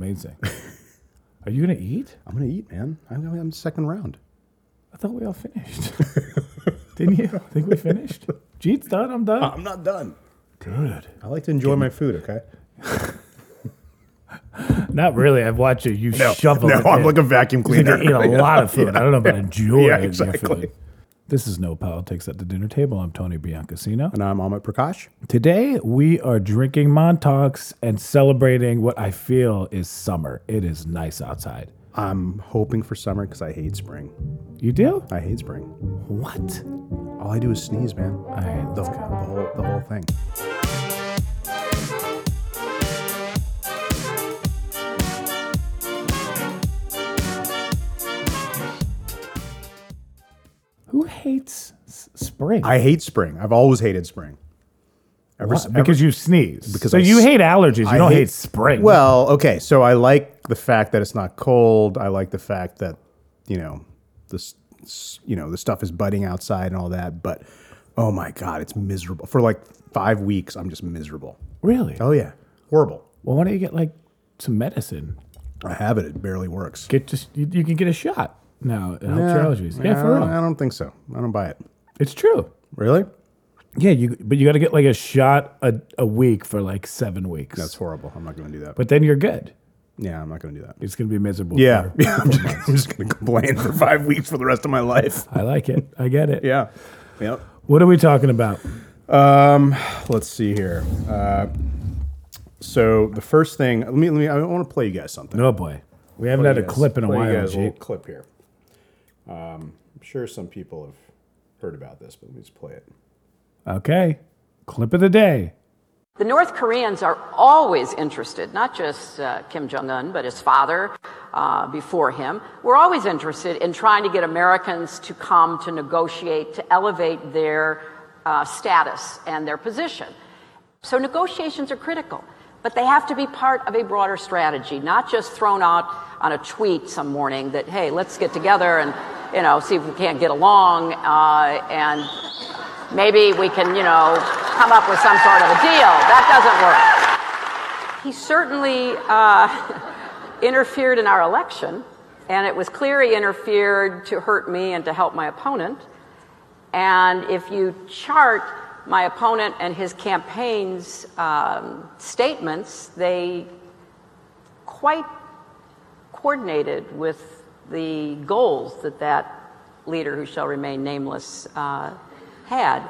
Amazing. Are you gonna eat? I'm gonna eat, man. I'm, I'm second round. I thought we all finished. Didn't you? I think we finished. Jeet's done. I'm done. I'm not done. Good. I like to enjoy my food. Okay. Not really. I've watched you. You shovel. no, it I'm in. like a vacuum You cleaner. eat a lot of food. I don't know about enjoying Yeah, your exactly. food. This is No Politics at the Dinner Table. I'm Tony Biancasino. And I'm Amit Prakash. Today we are drinking Montauk's and celebrating what I feel is summer. It is nice outside. I'm hoping for summer because I hate spring. You do? I hate spring. What? All I do is sneeze, man. All right, The, the whole the whole thing. Hates s- spring? I hate spring. I've always hated spring. Ever, Why? s- because you sneeze. Because so I you s- hate allergies. You I don't hate- hate, spring. Well, okay. So I like the fact that it's not cold. I like the fact that you know this you know the stuff is budding outside and all that. But oh my god, it's miserable. For like five weeks, I'm just miserable. really? Oh yeah, horrible. Well, why don't you get like some medicine? I have it. It barely works. Get just you, you can get a shot now. It helps Yeah, your allergies. Yeah, for real. I don't think so. I don't buy it. It's true. Really? Yeah, you but you got to get like a shot a, a week for like seven weeks. That's horrible. I'm not going to do that. but then you're good. yeah, I'm not going to do that. It's gonna be miserable. Yeah, for- yeah I'm just, I'm just going to complain for five weeks for the rest of my life. I like it. I get it. Yeah. Yep. What are we talking about? Um, let's see here. Uh, so the first thing, let me, let me, I want to play you guys something. Oh boy, we haven't had a guys- clip in a play you while. guys a G. little clip here. Um, I'm sure some people have heard about this, but let me just play it. Okay, clip of the day. The North Koreans are always interested, not just uh, Kim Jong un, but his father uh, before him. We're always interested in trying to get Americans to come to negotiate, to elevate their uh, status and their position. So negotiations are critical, but they have to be part of a broader strategy, not just thrown out on a tweet some morning that, hey, let's get together and, you know, see if we can't get along uh, and maybe we can, you know, come up with some sort of a deal. That doesn't work. He certainly uh, interfered in our election, and it was clear he interfered to hurt me and to help my opponent. And if you chart my opponent and his campaign's um, statements, they quite coordinated with the goals that that leader who shall remain nameless uh, had.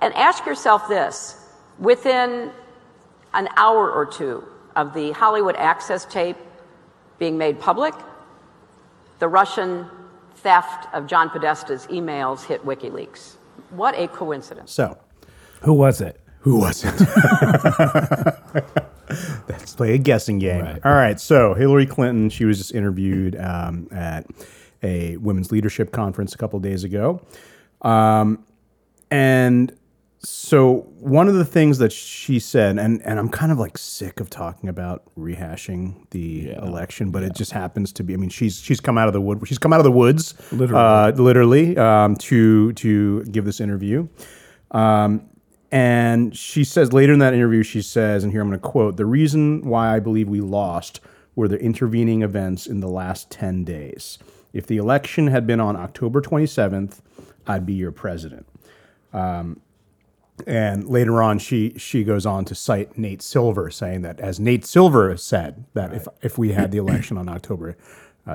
And ask yourself this within an hour or two of the Hollywood Access tape being made public, the Russian theft of John Podesta's emails hit WikiLeaks. What a coincidence. So, Who was it? who was it? Let's play a guessing game. Right. All right. So, Hillary Clinton, she was just interviewed um, at a women's leadership conference a couple days ago. Um, and so, one of the things that she said, and, and I'm kind of like sick of talking about rehashing the election, but it just happens to be. I mean, she's she's come out of the wood. She's come out of the woods, Literally. uh, literally, um, to to give this interview. Um, and she says later in that interview, she says, and here I'm going to quote: "The reason why I believe we lost were the intervening events in the last 10 days. If the election had been on October 27th, I'd be your president." Um, and later on, she she goes on to cite Nate Silver, saying that as Nate Silver said that if if we had the election on October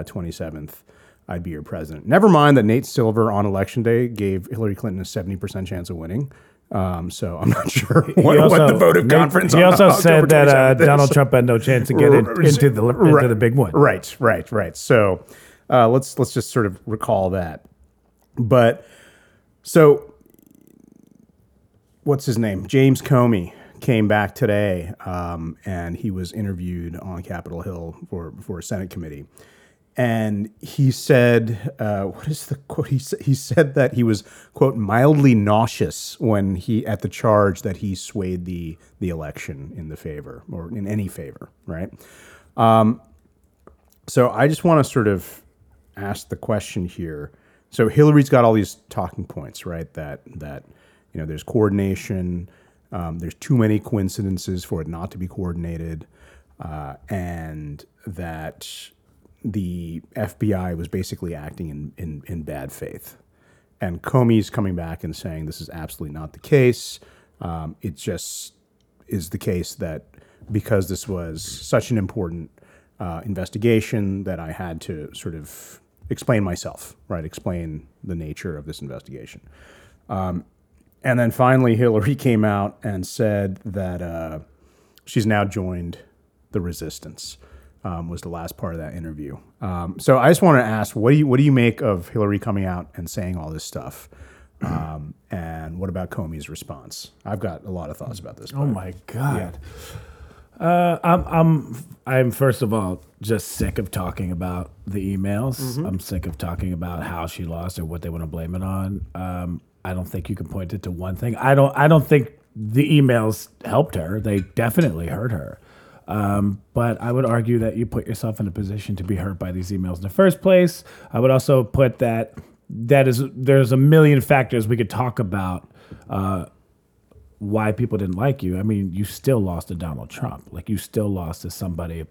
twenty seventh, I'd be your president. Never mind that Nate Silver on election day gave Hillary Clinton a seventy percent chance of winning. Um, so I'm not sure what, He what the vote of conference. He on also said that uh, Donald Trump had no chance to get in, into the into Right, the big one. Right, right, right. So uh, let's let's just sort of recall that. But so what's his name? James Comey came back today, um, and he was interviewed on Capitol Hill for for a Senate committee. And he said, uh, "What is the quote?" He sa- he said that he was quote mildly nauseous when he at the charge that he swayed the the election in the favor or in any favor, right? Um, so I just want to sort of ask the question here. So Hillary's got all these talking points, right? That that you know, there's coordination. Um, there's too many coincidences for it not to be coordinated. uh, and that the FBI was basically acting in, in, in bad faith. And Comey's coming back and saying this is absolutely not the case. Um, it just is the case that because this was such an important uh, investigation that I had to sort of explain myself, right? Explain the nature of this investigation. Um, and then finally, Hillary came out and said that uh, she's now joined the resistance. Um, was the last part of that interview. Um, so I just want to ask, what do you what do you make of Hillary coming out and saying all this stuff? Um, and what about Comey's response? I've got a lot of thoughts about this. Oh my god. Uh, I'm I'm I'm first of all just sick of talking about the emails. I'm sick of talking about how she lost or what they want to blame it on. Um, I don't think you can point it to one thing. I don't I don't think the emails helped her. They definitely hurt her. Um, but I would argue that you put yourself in a position to be hurt by these emails in the first place. I would also put that that is there's a million factors we could talk about uh, why people didn't like you. I mean, you still lost to Donald Trump. Like you still lost to somebody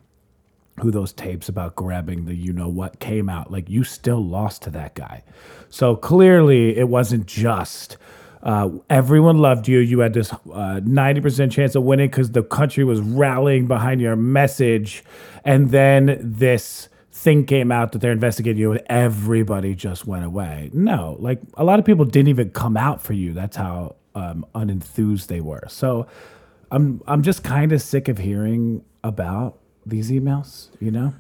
who those tapes about grabbing the you know what came out. Like you still lost to that guy. So clearly it wasn't just uh, everyone loved you. You had this uh, 90% chance of winning because the country was rallying behind your message. And then this thing came out that they're investigating you and everybody just went away. No, like a lot of people didn't even come out for you. That's how um, unenthused they were. So I'm I'm just kind of sick of hearing about these emails, you know?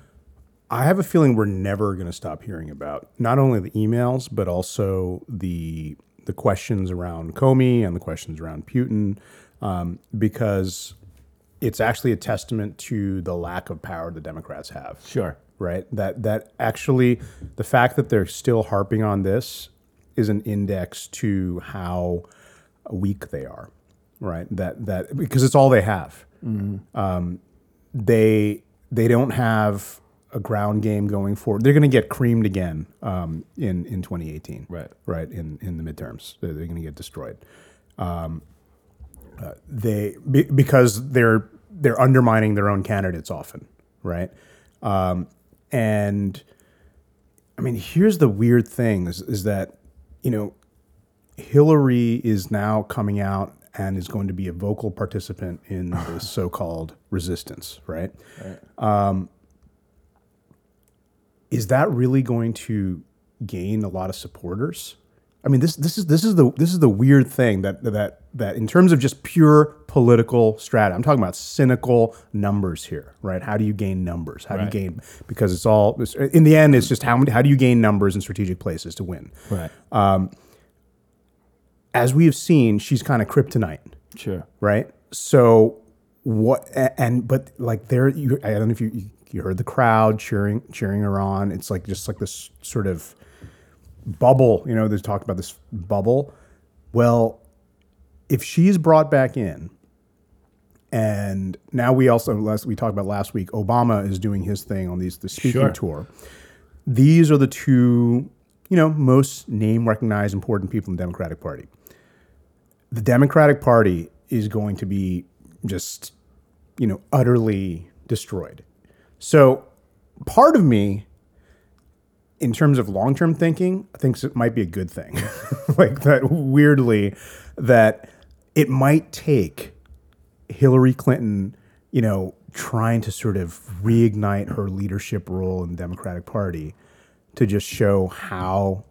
I have a feeling we're never going to stop hearing about not only the emails but also the the questions around Comey and the questions around Putin, um, because it's actually a testament to the lack of power the Democrats have. Sure. Right. That that actually the fact that they're still harping on this is an index to how weak they are. Right. That that because it's all they have. Um, they they don't have a ground game going forward. They're going to get creamed again um, in in 2018. Right. Right. In in the midterms, they're, they're going to get destroyed. Um, uh, they be, because they're they're undermining their own candidates often. Right. Um, and I mean, here's the weird thing: is, is that you know Hillary is now coming out and is going to be a vocal participant in the so-called resistance, right? Um, is that really going to gain a lot of supporters? I mean, this this is this is the this is the weird thing that that that in terms of just pure political strata, I'm talking about cynical numbers here, right? How do you gain numbers? How Right. do you gain because it's all in the end, it's just how how do you gain numbers in strategic places to win? Right. Um, as we have seen, she's kind of kryptonite. Sure. right? So what? And but like there, you, I don't know if you you- you heard the crowd cheering cheering her on. It's like just like this sort of bubble. You know, they talked about this bubble. Well, if she's brought back in, and now we also last we talked about last week, Obama is doing his thing on these the speaking Sure. tour. These are the two, you know, most name recognized important people in the Democratic Party the Democratic Party is going to be just, you know, utterly destroyed. So part of me, in terms of long term thinking, thinks it might be a good thing. like that weirdly, that it might take Hillary Clinton, you know, trying to sort of reignite her leadership role in the Democratic Party to just show how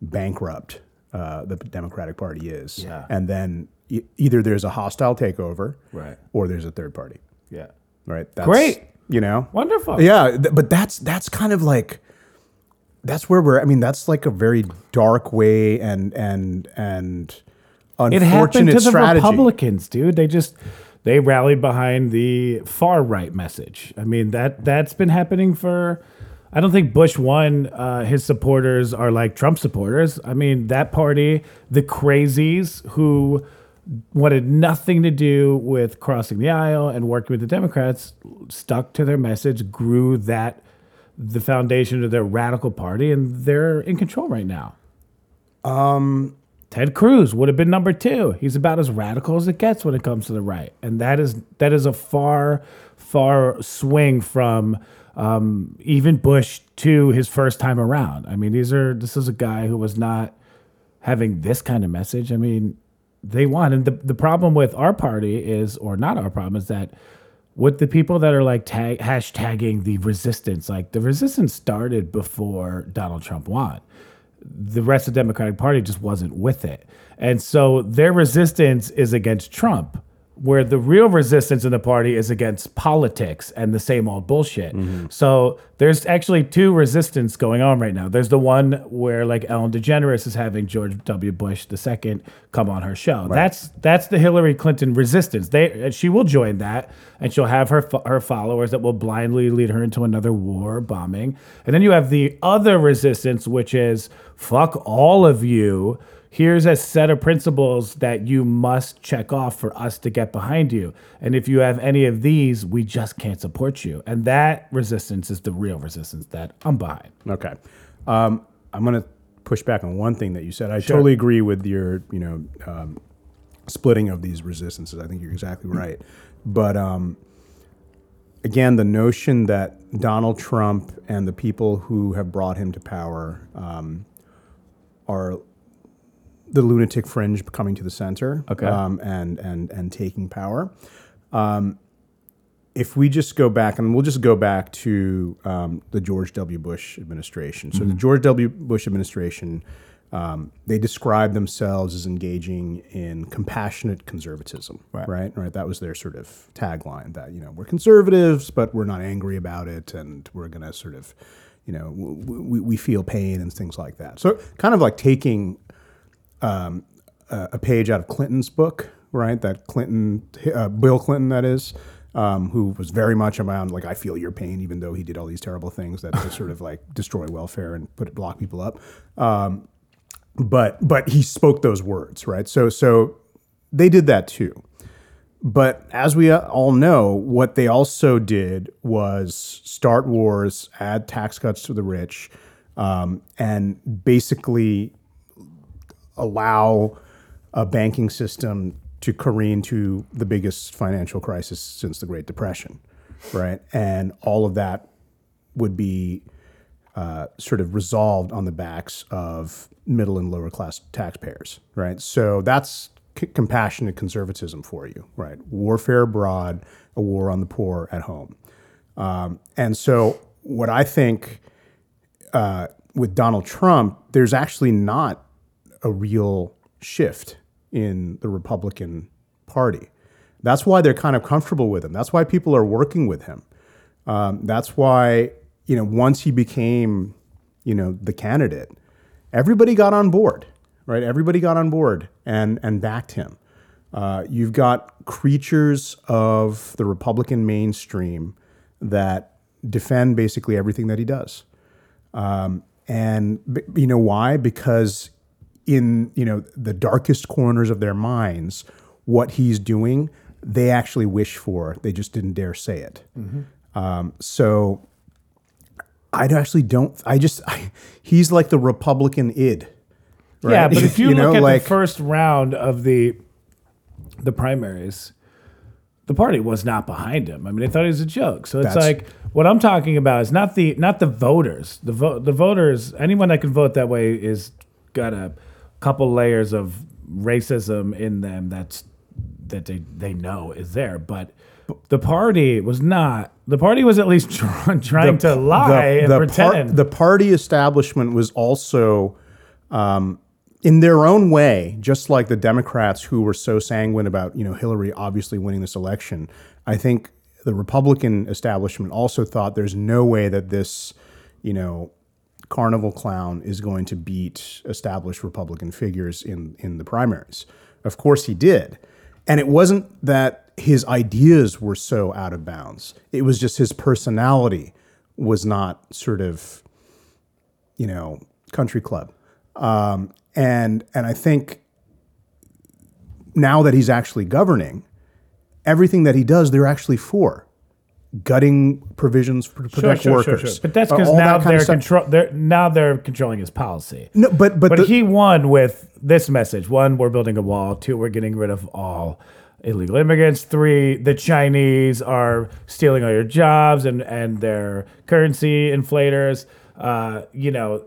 bankrupt uh, the Democratic Party is. Yeah. And then e- either there's a hostile takeover Right. or there's a third party. Yeah. Right. That's, Great. You know? Wonderful. Yeah. th- but that's that's kind of like that's where we're I mean, that's like a very dark way and and and unfortunate It happened to the. Republicans, dude. They just they rallied behind the far right message. I mean that that's been happening for. I don't think Bush won. Uh, his supporters are like Trump supporters. I mean that party, the crazies who wanted nothing to do with crossing the aisle and working with the Democrats, stuck to their message, grew that the foundation of their radical party, and they're in control right now. Ted Cruz would have been number two. He's about as radical as it gets when it comes to the right, and that is that is a far, far swing from um, even Bush to his first time around. I mean, these are this is a guy who was not having this kind of message. I mean, they won, and the the problem with our party is, or not our problem, is that with the people that are like tag hashtagging the resistance, like the resistance started before Donald Trump won. The rest of the Democratic Party just wasn't with it. And so their resistance is against Trump, where the real resistance in the party is against politics and the same old bullshit. Mm-hmm. So there's actually two resistance going on right now. There's the one where like Ellen DeGeneres is having George W. Bush II come on her show. Right. That's that's the Hillary Clinton resistance. They she will join that and she'll have her her followers that will blindly lead her into another war bombing. And then you have the other resistance which is fuck all of you here's a set of principles that you must check off for us to get behind you. And if you have any of these, we just can't support you. And that resistance is the real resistance that I'm behind. Okay. Um, I'm going to push back on one thing that you said. I sure. totally agree with your, you know, um, splitting of these resistances. I think you're exactly right. But um, again, the notion that Donald Trump and the people who have brought him to power um, are the lunatic fringe coming to the center okay. um, and, and, and taking power. Um, if we just go back, and we'll just go back to um, the George W. Bush administration. So, mm-hmm. the George W. Bush administration, um, they described themselves as engaging in compassionate conservatism, right. right? Right. That was their sort of tagline. That you know we're conservatives, but we're not angry about it, and we're going to sort of, you know, we, we feel pain and things like that. So, kind of like taking um, a page out of Clinton's book, right? That Clinton, uh, Bill Clinton, that is, um, who was very much around like I feel your pain, even though he did all these terrible things that sort of like destroy welfare and put block people up. Um, but but he spoke those words, right? So so they did that too. But as we all know, what they also did was start wars, add tax cuts to the rich, um, and basically allow a banking system to careen to the biggest financial crisis since the Great Depression, right? And all of that would be uh, sort of resolved on the backs of middle and lower class taxpayers, right? So that's c- compassionate conservatism for you, right? Warfare abroad, a war on the poor at home. Um, and so, what I think uh, with Donald Trump, there's actually not a real shift in the Republican Party. That's why they're kind of comfortable with him. That's why people are working with him. Um, that's why you know once he became you know the candidate, everybody got on board, right? Everybody got on board and and backed him. Uh, you've got creatures of the Republican mainstream that defend basically everything that he does. Um, and you know why? Because in you know the darkest corners of their minds what he's doing they actually wish for they just didn't dare say it mm-hmm. um, so i actually don't i just I, he's like the republican id right? yeah but if you, you look know, at like, the first round of the the primaries the party was not behind him. I mean, they thought he was a joke. So it's like what I'm talking about is not the not the voters. The vote the voters. Anyone that can vote that way is got a couple layers of racism in them that's that they, they know is there. But the party was not. The party was at least trying, trying the, to lie the, and the pretend. Par, the party establishment was also, um, in their own way, just like the Democrats who were so sanguine about you know Hillary obviously winning this election. I think the Republican establishment also thought there's no way that this, you know, carnival clown is going to beat established Republican figures in, in the primaries. Of course, he did. And it wasn't that his ideas were so out of bounds, it was just his personality was not sort of, you know, country club. Um, and, and I think now that he's actually governing, everything that he does, they're actually for gutting provisions for, to protect workers. But that's Uh, because all now that they're control. They're now they're controlling his policy. No, but but, But the- he won with this message: one, we're building a wall; two, we're getting rid of all illegal immigrants; three, the Chinese are stealing all your jobs and and their currency inflators. Uh, you know,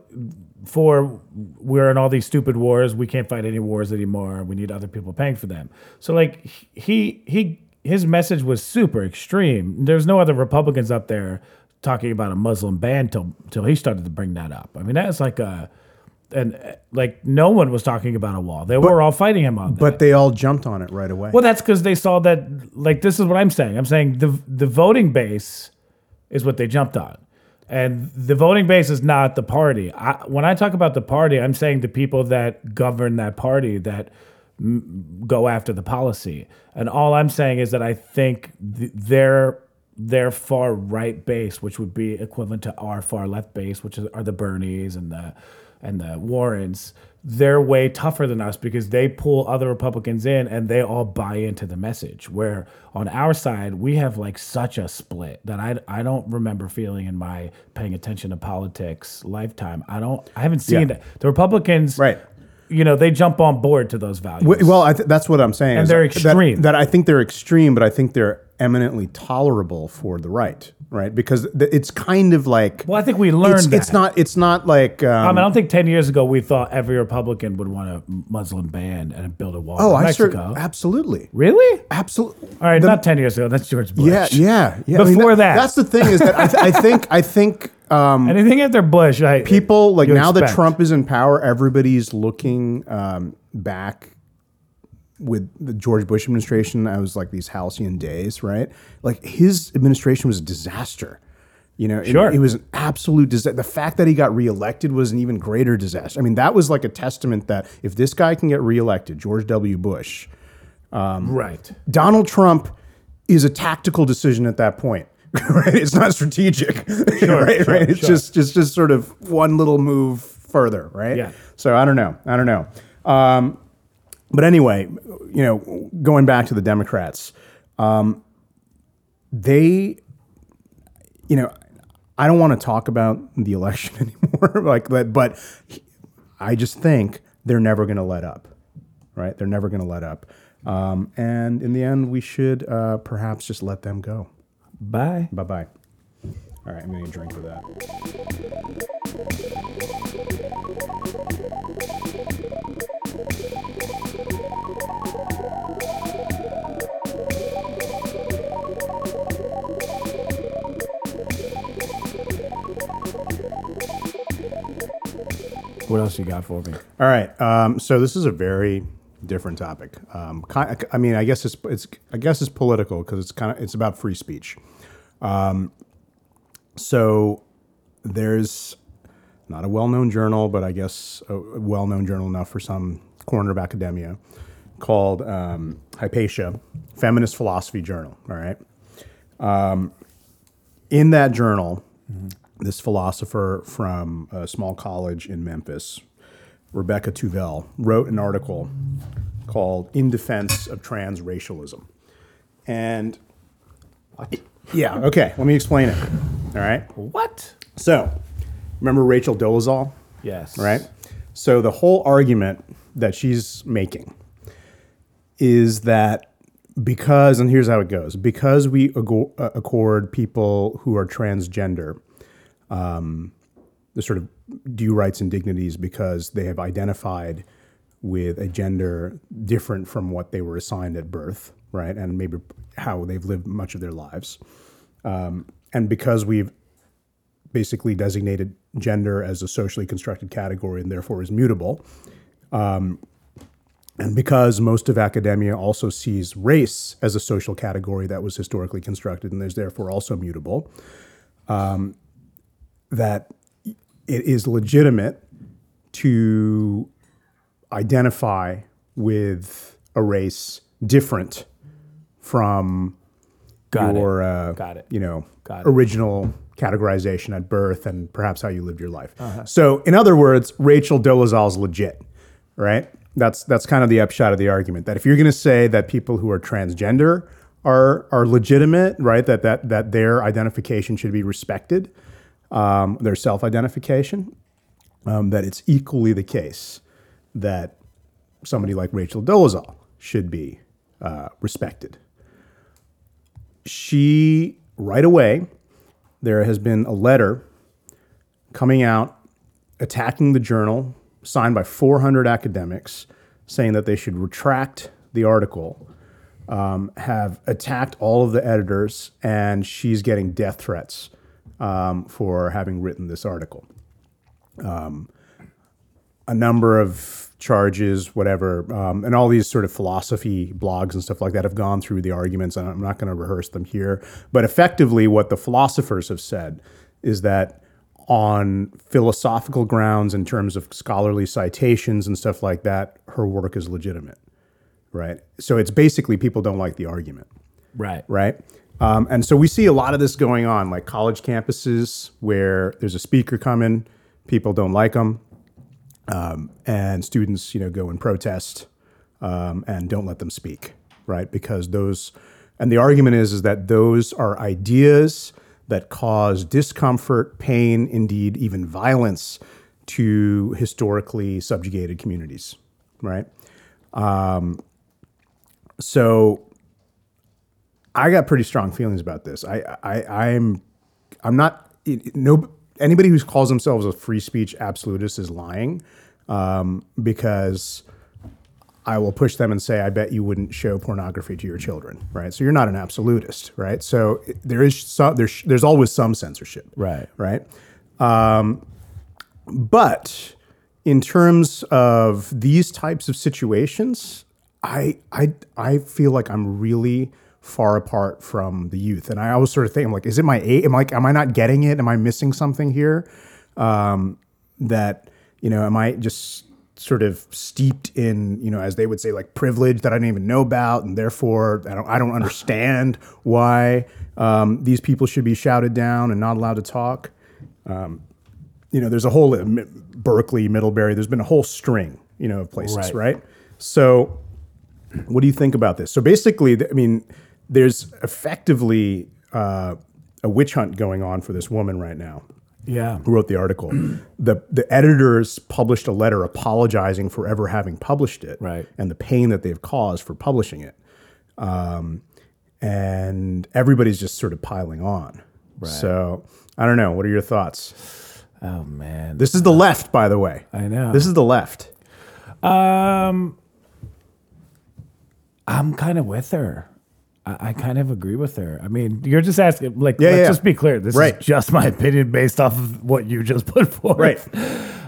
four, we're in all these stupid wars. We can't fight any wars anymore. We need other people paying for them. So like he he his message was super extreme. There's no other Republicans up there talking about a Muslim ban till till he started to bring that up. I mean, that's like a and like no one was talking about a wall. They were all fighting him on that. but they all jumped on it right away. well, that's because they saw that. Like this is what I'm saying. I'm saying the the voting base is what they jumped on, and the voting base is not the party. I, when I talk about the party, I'm saying the people that govern that party that m- go after the policy. And all I'm saying is that I think th- their their far right base, which would be equivalent to our far left base, which is, are the Bernies and the and the Warrens, they're way tougher than us because they pull other Republicans in and they all buy into the message. Where on our side, we have like such a split that I, I don't remember feeling in my paying attention to politics lifetime. I don't I haven't seen Yeah. that. The Republicans, Right. You know, they jump on board to those values. Well, I th- that's what I'm saying. And they're extreme. That, I think they're extreme, but I think they're eminently tolerable for the right, right? Because th- it's kind of like. Well, I think we learned it's, it's not. It's not like. Um, I mean, I don't think ten years ago we thought every Republican would want a Muslim ban and build a wall. oh, in I Mexico. absolutely, really? absolutely. All right, not ten years ago. That's George Bush. Yeah, yeah, yeah. Before that. that's the thing is that I, th- I think I think um, Anything after Bush, I, people like now that. Trump is in power, everybody's looking um, back with the George Bush administration. I was like these halcyon days, right? Like his administration was a disaster. You know, Sure. it, was an absolute disaster. The fact that he got reelected was an even greater disaster. I mean, that was like a testament that if this guy can get reelected, George W. Bush, right. Donald Trump is a tactical decision at that point. Right? It's not strategic. right? sure, right? It's sure. just just just sort of one little move further, right? Yeah. So I don't know. I don't know. Um, but anyway, you know, going back to the Democrats, um, they, you know, I don't want to talk about the election anymore, like that. But I just think they're never going to let up, right? They're never going to let up. Um, and in the end, we should uh, perhaps just let them go. Bye. Bye bye. All right, I'm going to drink with that. What else you got for me? All right. Um, so this is a very different topic. Um, I mean, I guess it's it's I guess it's political because it's kind of it's about free speech. Um, so there's not a well-known journal, but I guess a well-known journal enough for some corner of academia called um, Hypatia, Feminist Philosophy Journal. All right. Um, in that journal, this philosopher from a small college in Memphis, Rebecca Tuvel, wrote an article called "In Defense of Transracialism," and yeah, okay, let me explain it. All right. What? So, remember Rachel Dolezal? Yes. right? So the whole argument that she's making is that because, and here's how it goes: because we uh, accord people who are transgender um, the sort of due rights and dignities because they have identified with a gender different from what they were assigned at birth, right? And maybe how they've lived much of their lives. Um, and because we've basically designated gender as a socially constructed category and therefore is mutable. Um, and because most of academia also sees race as a social category that was historically constructed and is therefore also mutable, um, that it is legitimate to identify with a race different from Got it. your uh, Got it. you know Got it. original categorization at birth and perhaps how you lived your life. So, in other words, Rachel Dolezal's legit, right? That's that's kind of the upshot of the argument that if you're going to say that people who are transgender are are legitimate, right? That that that their identification should be respected, um, their self identification. Um, that it's equally the case that somebody like Rachel Dolezal should be uh, respected. She right away, there has been a letter coming out attacking the journal, signed by 400 academics, saying that they should retract the article, um, have attacked all of the editors, and she's getting death threats um, for having written this article. Um, a number of charges, whatever, um, and all these sort of philosophy blogs and stuff like that have gone through the arguments, and I'm not going to rehearse them here. But effectively, what the philosophers have said is that on philosophical grounds, in terms of scholarly citations and stuff like that, her work is legitimate, right? So it's basically people don't like the argument Right. right? Um, and so we see a lot of this going on, like college campuses where there's a speaker coming, people don't like them, um, and students, you know, go and protest um, and don't let them speak, right? Because those, and the argument is is that those are ideas that cause discomfort, pain, indeed even violence to historically subjugated communities, right? Um, so I got pretty strong feelings about this. I, I I'm I'm not no anybody who calls themselves a free speech absolutist is lying um, because I will push them and say, I bet you wouldn't show pornography to your children, right? So you're not an absolutist, right? So there is some there's there's always some censorship, Right. Right. Um, but in terms of these types of situations, I I I feel like I'm really far apart from the youth, and I always sort of think, I'm like, is it my age? Am I like, am I not getting it? Am I missing something here? Um, that you know, am I just sort of steeped in you know, as they would say, like privilege that I didn't even know about, and therefore I don't I don't understand why um, these people should be shouted down and not allowed to talk you know, there's a whole uh, Berkeley, Middlebury. There's been a whole string, you know, of places, Right. right? So, what do you think about this? So basically, I mean, there's effectively uh, a witch hunt going on for this woman right now Yeah. who wrote the article. the The editors published a letter apologizing for ever having published it, Right. and the pain that they've caused for publishing it. Um, and everybody's just sort of piling on. So I don't know. What are your thoughts? Oh man. This is the left, by the way. I know. This is the left. Um, I'm kind of with her. I, I kind of agree with her. I mean, you're just asking, like, Yeah, let's yeah. just be clear. This Right. is just my opinion based off of what you just put forth. Right.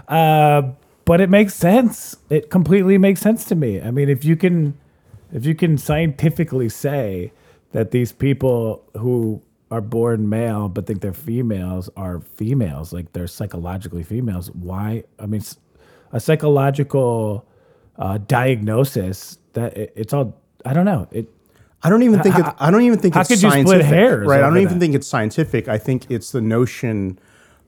Uh, but it makes sense. It completely makes sense to me. I mean, if you can, if you can scientifically say that these people who are born male but think they're females are females, like they're psychologically females, why? I mean, a psychological uh, diagnosis that it, it's all. I don't know. It I don't even think it, I don't even think how it's could you split scientific, hairs right? I don't over even that? think it's scientific. I think it's the notion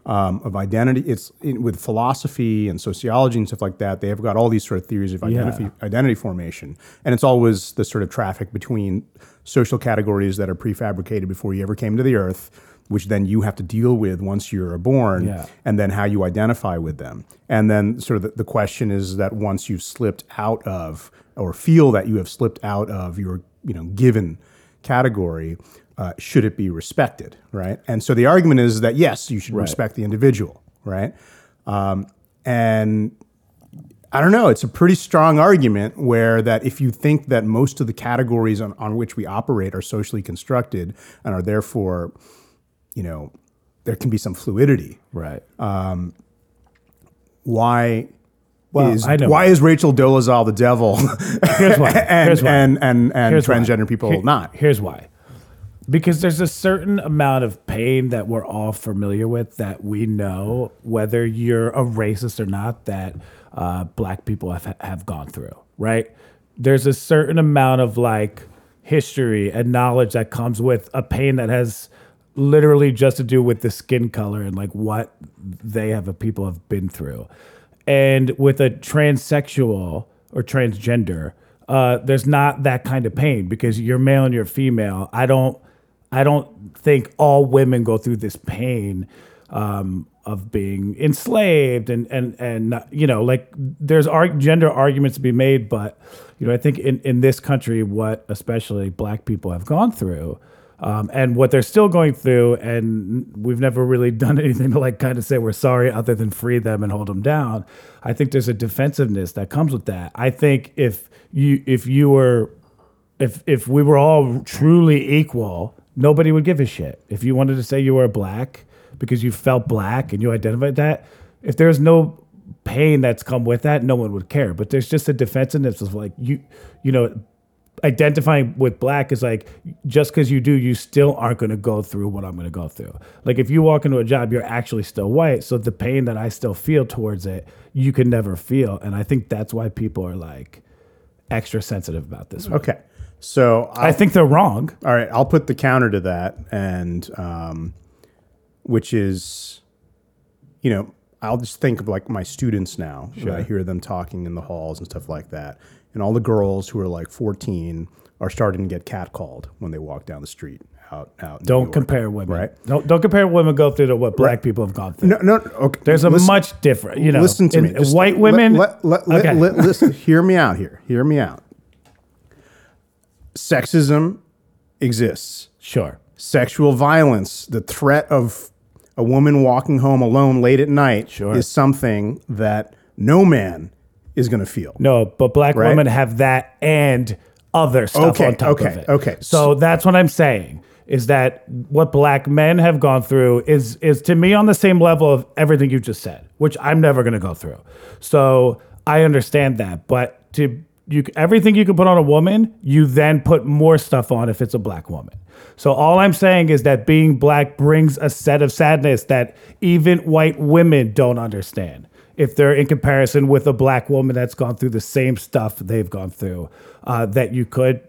um, of identity. It's in, with philosophy and sociology and stuff like that. They have got all these sort of theories of identity, identity formation, and it's always the sort of traffic between social categories that are prefabricated before you ever came to the earth, which then you have to deal with once you're born, Yeah. and then how you identify with them. And then sort of the, the question is that once you've slipped out of or feel that you have slipped out of your you know given category, uh, should it be respected, right? And so the argument is that yes, you should respect the individual, right? Um, and I don't know. It's a pretty strong argument where that if you think that most of the categories on, on which we operate are socially constructed and are therefore, you know, there can be some fluidity. right. Why Well, is why why. is Rachel Dolezal the devil Here's why. and, Here's why. and and and Here's why. transgender people Here- not? Here's why. Because there's a certain amount of pain that we're all familiar with that we know, whether you're a racist or not, that uh, black people have, have gone through, right? There's a certain amount of like history and knowledge that comes with a pain that has literally just to do with the skin color and like what they have a people have been through. And with a transsexual or transgender, uh, there's not that kind of pain because you're male and you're female. I don't I don't think all women go through this pain um, of being enslaved and and and uh, you know like there's arg- gender arguments to be made, but you know I think in in this country what especially black people have gone through. Um, and what they're still going through, and we've never really done anything to like kind of say we're sorry, other than free them and hold them down. I think there's a defensiveness that comes with that. I think if you if you were if if we were all truly equal, nobody would give a shit. If you wanted to say you were black because you felt black and you identified that, if there's no pain that's come with that, no one would care. But there's just a defensiveness of like you you know identifying with black is like just because you do you still aren't going to go through what i'm going to go through like if you walk into a job you're actually still white so the pain that i still feel towards it you can never feel and i think that's why people are like extra sensitive about this one. Okay. So I'll, i think they're wrong all right, I'll put the counter to that, and um, which is, you know, I'll just think of like my students now. when I hear them talking in the halls and stuff like that, and all the girls who are like 14 are starting to get catcalled when they walk down the street out out. don't York, compare women right? don't, don't compare women go through to what black people have gone through No, no. Okay. there's a listen- much different you know listen to in- me. Just white women Let, let, let, Okay. listen, hear me out here. Hear me out. Sexism exists. sure Sexual violence, the threat of a woman walking home alone late at night, Sure. is something that no man is going to feel. No, but black Right? women have that and other stuff Okay, on top okay, of it. okay. So that's what I'm saying is that what black men have gone through is is to me on the same level of everything you just said, which I'm never going to go through. So I understand that, but to you everything you can put on a woman, you then put more stuff on if it's a black woman. So all I'm saying is that being black brings a set of sadness that even white women don't understand if they're in comparison with a black woman that's gone through the same stuff they've gone through uh, that you could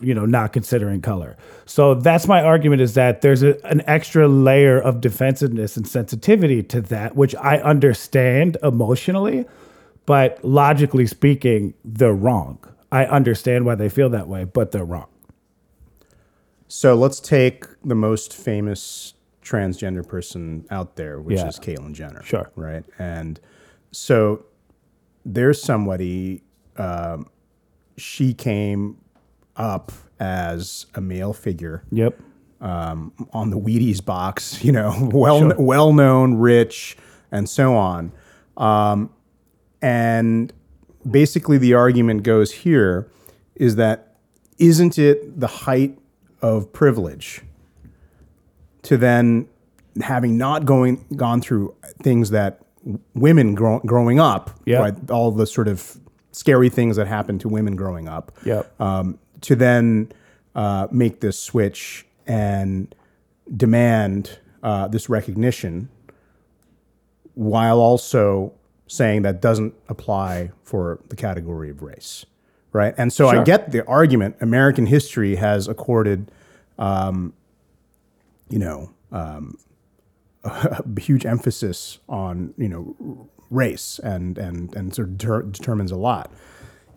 you know not considering color so that's my argument is that there's a, an extra layer of defensiveness and sensitivity to that which i understand emotionally but logically speaking they're wrong i understand why they feel that way but they're wrong So let's take the most famous transgender person out there, which Yeah. is Caitlyn Jenner. Sure. Right. And so there's somebody, um, she came up as a male figure yep um, on the Wheaties box, you know, well well known, rich, and so on. Um, and basically, the argument goes here is that isn't it the height of privilege to then having not going gone through things that women grow, growing up, Yeah. right, all the sort of scary things that happen to women growing up, Yep. um, to then uh, make this switch and demand uh, this recognition while also saying that doesn't apply for the category of race, right? And so I get the argument. American history has accorded, um, you know, um, a huge emphasis on you know race and and and sort of deter- determines a lot.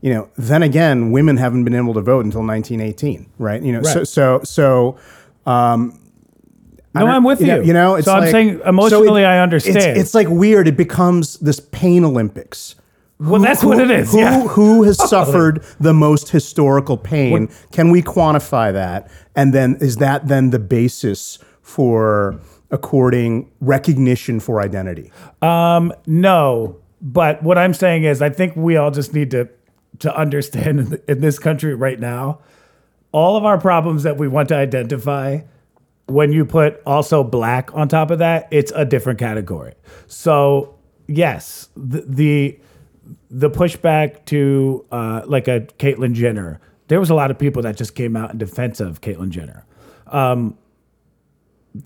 You know, then again, women haven't been able to vote until 1918, right? You know, so Right. so so um, no i'm with you you know, you know it's so i'm saying so emotionally it- i understand It's, like weird. It becomes this pain Olympics. well that's what it is Who, yeah who has suffered the most historical pain? Can we quantify that? And then is that then the basis for according recognition for identity? No, but what I'm saying is, I think we all just need to to understand in, this country right now, all of our problems that we want to identify. When you put also black on top of that, it's a different category. So yes, the the, the pushback to uh, like a Caitlyn Jenner, there was a lot of people that just came out in defense of Caitlyn Jenner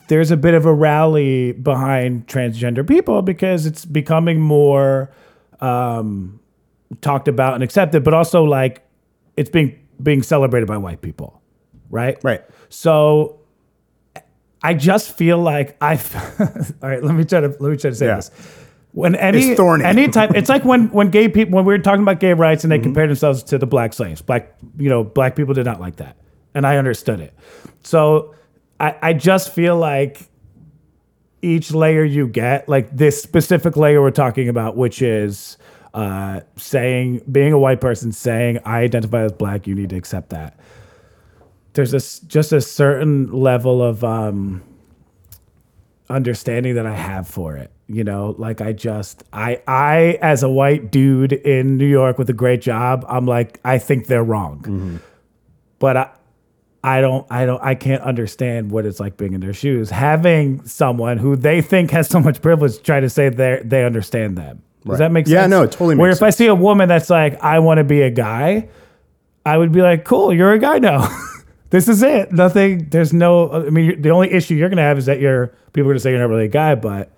there's a bit of a rally behind transgender people because it's becoming more um, talked about and accepted, but also like it's being being celebrated by white people, right? Right. So I just feel like I. all right, let me try to let me try to say Yeah. this. when any It's thorny. any type it's like when when gay people when we were talking about gay rights and they Mm-hmm. compared themselves to the black slaves black you know black people did not like that and i understood it so i i just feel like each layer you get like this specific layer we're talking about which is uh saying being a white person saying i identify as black you need to accept that there's this just a certain level of um understanding that I have for it. You know, like I just I I as a white dude in New York with a great job, I'm like I think they're wrong. But I I don't I don't I can't understand what it's like being in their shoes. Having someone who they think has so much privilege try to say they they understand them. Does Right. that make sense? Yeah, no, it totally Where if I see a woman that's like, I want to be a guy, I would be like, cool, you're a guy now. this is it. Nothing. There's no. I mean, the only issue you're gonna have is that you're people are gonna say you're not really a guy, but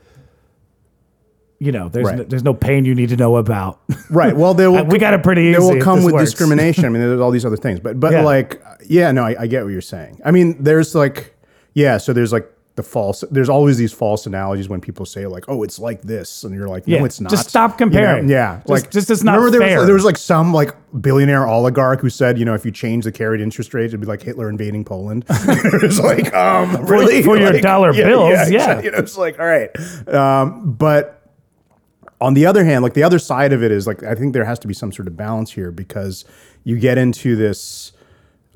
you know, there's Right. no, there's no pain you need to know about. Right. Well, they will. We got it pretty They easy will if come this with works. discrimination. I mean, there's all these other things, but but Yeah. like, yeah, no, I, I get what you're saying. I mean, there's like, yeah, so there's like the false. There's always these false analogies when people say like, oh, it's like this, and you're like, no, Yeah, it's not. just stop You know? comparing. Yeah, Just- like just it's not remember there fair. Was, there was like some like billionaire oligarch who said, you know, if you change the carried interest rate, it'd be like Hitler invading Poland. it was like, um, really for your Like, dollar bills, yeah. exactly. You know, it's like, all right, um, but on the other hand, like the other side of it is like I think there has to be some sort of balance here because you get into this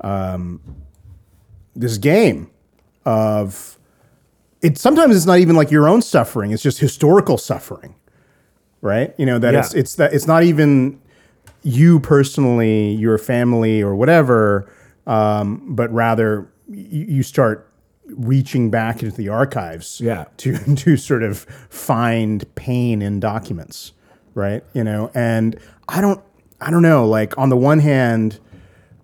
um, this game of it. Sometimes it's not even like your own suffering; it's just historical suffering, right? You know that it's Yeah. it's that it's not even you personally, your family, or whatever, um, but rather you, you start reaching back into the archives Yeah. to to sort of find pain in documents, right? You know, and I don't I don't know. Like on the one hand,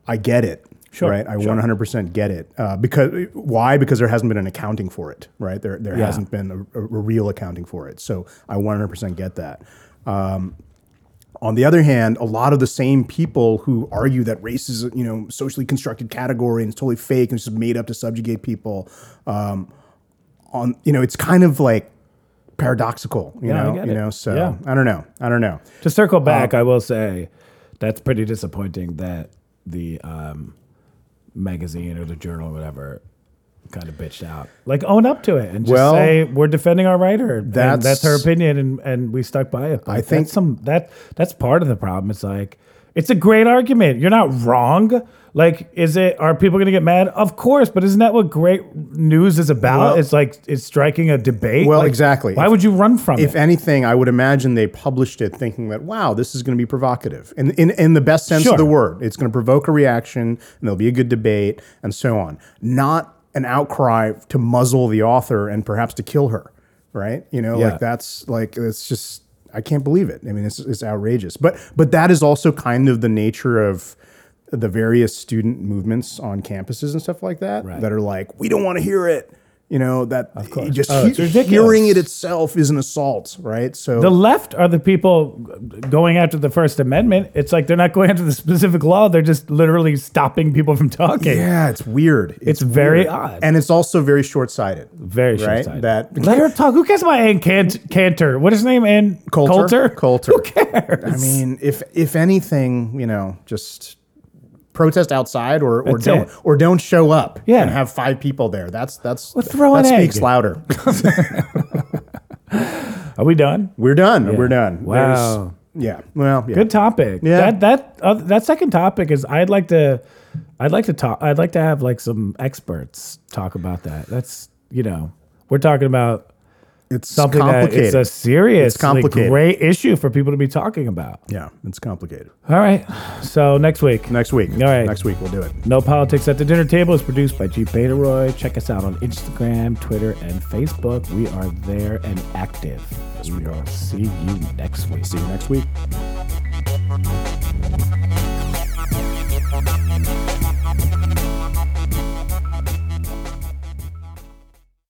I get it. Sure, right, I sure. 100% get it. Uh, because why? Because there hasn't been an accounting for it, right? There, there Yeah. hasn't been a, a, a real accounting for it. So I 100% get that. Um, on the other hand, a lot of the same people who argue that race is a you know socially constructed category and it's totally fake and it's just made up to subjugate people, um, on you know it's kind of like paradoxical, you Yeah, I know, you it. know. So Yeah. I don't know, I don't know. to circle back, I will say that's pretty disappointing that the um, magazine or the journal or whatever kind of bitched out. Like own up to it and just Well, say we're defending our writer. that's- that's her opinion, and and we stuck by it. But I think- that's some that that's part of the problem. It's like it's a great argument. You're not wrong. Like, is it? Are people going to get mad? Of course, but isn't that what great news is about? Well- it's like it's striking a debate. Well, Like, exactly. Why would you run from If it? If anything, I would imagine they published it thinking that, wow, this is going to be provocative. In, in, in the best sense Sure. of the word, it's going to provoke a reaction and there'll be a good debate and so on. Not an outcry to muzzle the author and perhaps to kill her, right? You know, Yeah. like that's like, it's just, I can't believe it. I mean, it's, it's outrageous. But, but that is also kind of the nature of the various student movements on campuses and stuff like that Right. that are like, we don't want to hear it. You know, that course. just Oh, he- hearing it itself is an assault, right? So The left are the people going after the First Amendment. It's like they're not going after the specific law; they're just literally stopping people from talking. yeah, it's weird. It's very odd. and it's also very short-sighted. Very right. short-sighted. That Let her talk. Who cares about Ann Cant- Cantor? What is his name? Ann Coulter. Coulter. Coulter. Who cares? I mean, if if anything, you know, just protest outside or or That's don't it. or don't show up Yeah. and have five people there. That's that's Well, throw that speaks egg. louder. Are we done? We're done. We're done. Wow. There's- yeah. Well, yeah. Good topic. Yeah. That that uh, that second topic is I'd like to I'd like to talk I'd like to have like some experts talk about that. That's you know we're talking about It's something that complicated. it's a serious, It's complicated. great issue for people to be talking about. yeah, it's complicated. All right. So next week. Next week. All right. Next week we'll do it. No Politics at the Dinner Table is produced by G. Roy. Check us out on Instagram, Twitter, and Facebook. We are there and active. we are. see you next week. See you next week.